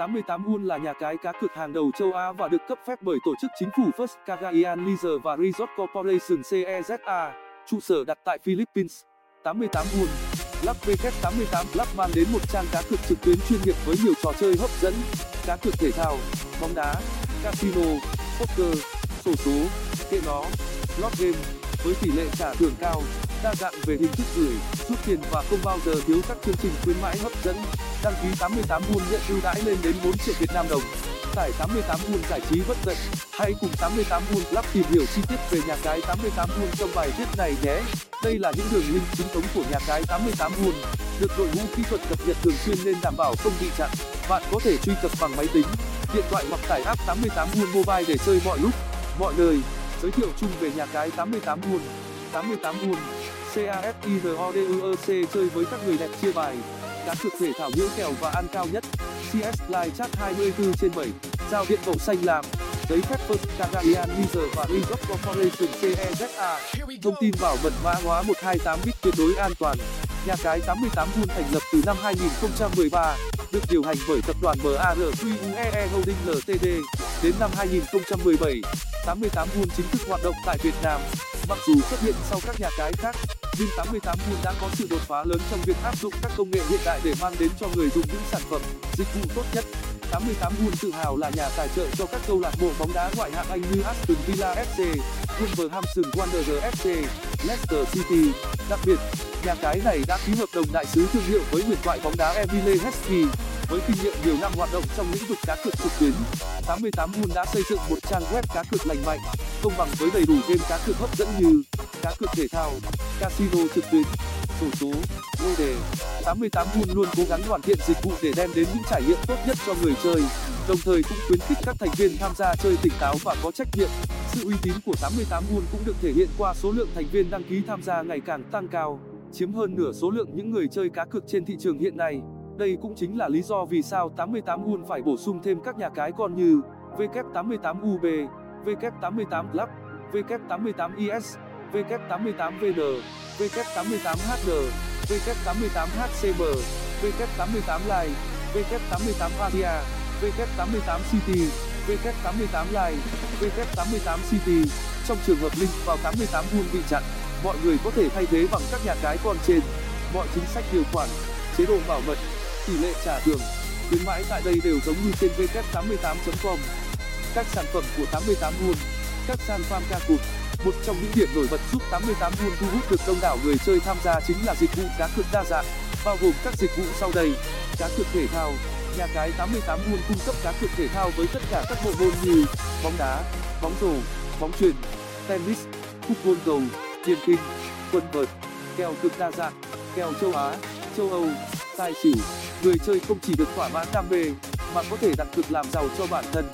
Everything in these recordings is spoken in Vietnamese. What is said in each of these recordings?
88 Won là nhà cái cá cược hàng đầu châu Á và được cấp phép bởi tổ chức chính phủ First Cagayan Leisure và Resort Corporation CEZA, trụ sở đặt tại Philippines. 88 Won Lắp VK88 Lắp mang đến một trang cá cược trực tuyến chuyên nghiệp với nhiều trò chơi hấp dẫn, cá cược thể thao, bóng đá, casino, poker, sổ số, kệ nó, slot game với tỷ lệ trả thưởng cao, đa dạng về hình thức gửi, rút tiền và không bao giờ thiếu các chương trình khuyến mãi hấp dẫn. Đăng ký 88 Won nhận ưu đãi lên đến 4 triệu Việt Nam đồng. Tải 88 Won giải trí bất tận. Hãy cùng 88 Won Club tìm hiểu chi tiết về nhà cái 88 Won trong bài viết này nhé. Đây là những đường link chính thống của nhà cái 88 Won, được đội ngũ kỹ thuật cập nhật thường xuyên nên đảm bảo không bị chặn. Bạn có thể truy cập bằng máy tính, điện thoại hoặc tải app 88 Won Mobile để chơi mọi lúc, mọi nơi. Giới thiệu chung về nhà cái 88 Won. 88 Won CASIRODUEC chơi với các người đẹp chia bài. Cá cược thể thao nhiễu kèo và ăn cao nhất. CS Live Chat 24 trên 7 giao diện màu xanh lam giấy phép First Cagayan Leisure và Resort Corporation CEZA thông tin bảo mật mã hóa 128 bit tuyệt đối an toàn. Nhà cái 88 Won thành lập từ năm 2013 được điều hành bởi tập đoàn MARQUEE Holding Ltd đến năm 2017 88 Won chính thức hoạt động tại Việt Nam. Mặc dù xuất hiện sau các nhà cái khác nhưng 88 Won đã có sự đột phá lớn trong việc áp dụng các công nghệ hiện đại để mang đến cho người dùng những sản phẩm dịch vụ tốt nhất 88 Win tự hào là nhà tài trợ cho các câu lạc bộ bóng đá ngoại hạng Anh như Aston Villa FC, Wolverhampton Wanderers FC, Leicester City. Đặc biệt, nhà cái này đã ký hợp đồng đại sứ thương hiệu với huyền thoại bóng đá Emile Heskey. Với kinh nghiệm nhiều năm hoạt động trong lĩnh vực cá cược trực tuyến, 88 Won đã xây dựng một trang web cá cược lành mạnh, công bằng với đầy đủ game cá cược hấp dẫn như cá cược thể thao, casino trực tuyến, sổ số, lô đề. 88 Won luôn cố gắng hoàn thiện dịch vụ để đem đến những trải nghiệm tốt nhất cho người chơi, đồng thời cũng khuyến khích các thành viên tham gia chơi tỉnh táo và có trách nhiệm. Sự uy tín của 88 Won cũng được thể hiện qua số lượng thành viên đăng ký tham gia ngày càng tăng cao, chiếm hơn nửa số lượng những người chơi cá cược trên thị trường hiện nay. Đây cũng chính là lý do vì sao 88 Won phải bổ sung thêm các nhà cái con như W88UB, W88 Club, W88IS, W88VN, W88HD, W88HCM, W88 Live, W88 Aria, W88 City, W88 Live, W88 City. Trong trường hợp link vào 88 Won bị chặn, mọi người có thể thay thế bằng các nhà cái con trên. Mọi chính sách điều khoản, chế độ bảo mật, tỷ lệ trả thưởng, khuyến mãi tại đây đều giống như trên w88.com. Các sản phẩm của 88 Won, các sàn farm ca cụt. Một trong những điểm nổi bật giúp 88 Won thu hút được đông đảo người chơi tham gia chính là dịch vụ cá cược đa dạng, bao gồm các dịch vụ sau đây: cá cược thể thao. Nhà cái 88 Won cung cấp cá cược thể thao với tất cả các bộ môn như bóng đá, bóng rổ, bóng chuyền, tennis, cúp gôn cầu, điền kinh, quần vợt, kèo cực đa dạng, kèo châu Á, châu Âu, tài xỉu. Người chơi không chỉ được thỏa mãn đam mê, mà có thể đặt cược làm giàu cho bản thân.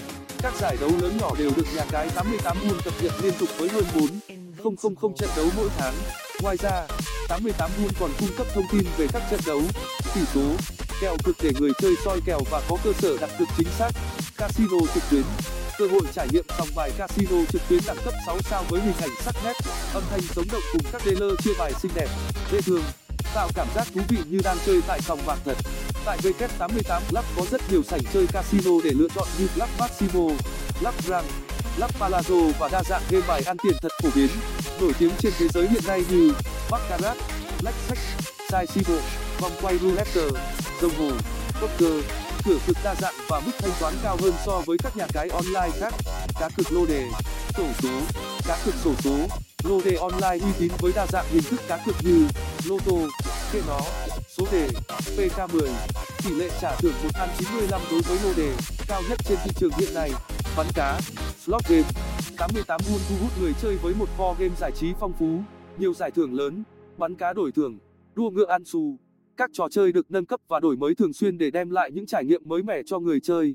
Các giải đấu lớn nhỏ đều được nhà cái 88 Won cập nhật liên tục với hơn 4,000 trận đấu mỗi tháng. Ngoài ra, 88 Won còn cung cấp thông tin về các trận đấu, tỷ số, kèo cực để người chơi soi kèo và có cơ sở đặt cược chính xác. Casino trực tuyến cơ hội trải nghiệm sòng bài casino trực tuyến đẳng cấp 6 sao với hình ảnh sắc nét, âm thanh sống động cùng các dealer chia bài xinh đẹp, dễ thương, tạo cảm giác thú vị như đang chơi tại sòng bạc thật. Tại W88 Club có rất nhiều sảnh chơi casino để lựa chọn như Club Maximo, Club Grand, Club Palazzo và đa dạng game bài ăn tiền thật phổ biến, nổi tiếng trên thế giới hiện nay như Baccarat, Blackjack, Sai vòng quay roulette, đồng hồ, poker, cửa cực đa dạng và mức thanh toán cao hơn so với các nhà cái online khác. Cá cược lô đề, sổ số, cá cược sổ số, lô đề online uy tín với đa dạng hình thức cá cược như lô tô, kệ nó, số đề, PK10. Tỷ lệ trả thưởng 1 ăn 95 đối với lô đề, cao nhất trên thị trường hiện nay. Bắn cá, slot game. 88 Won thu hút người chơi với một kho game giải trí phong phú, nhiều giải thưởng lớn, bắn cá đổi thưởng, đua ngựa ăn xu. Các trò chơi được nâng cấp và đổi mới thường xuyên để đem lại những trải nghiệm mới mẻ cho người chơi.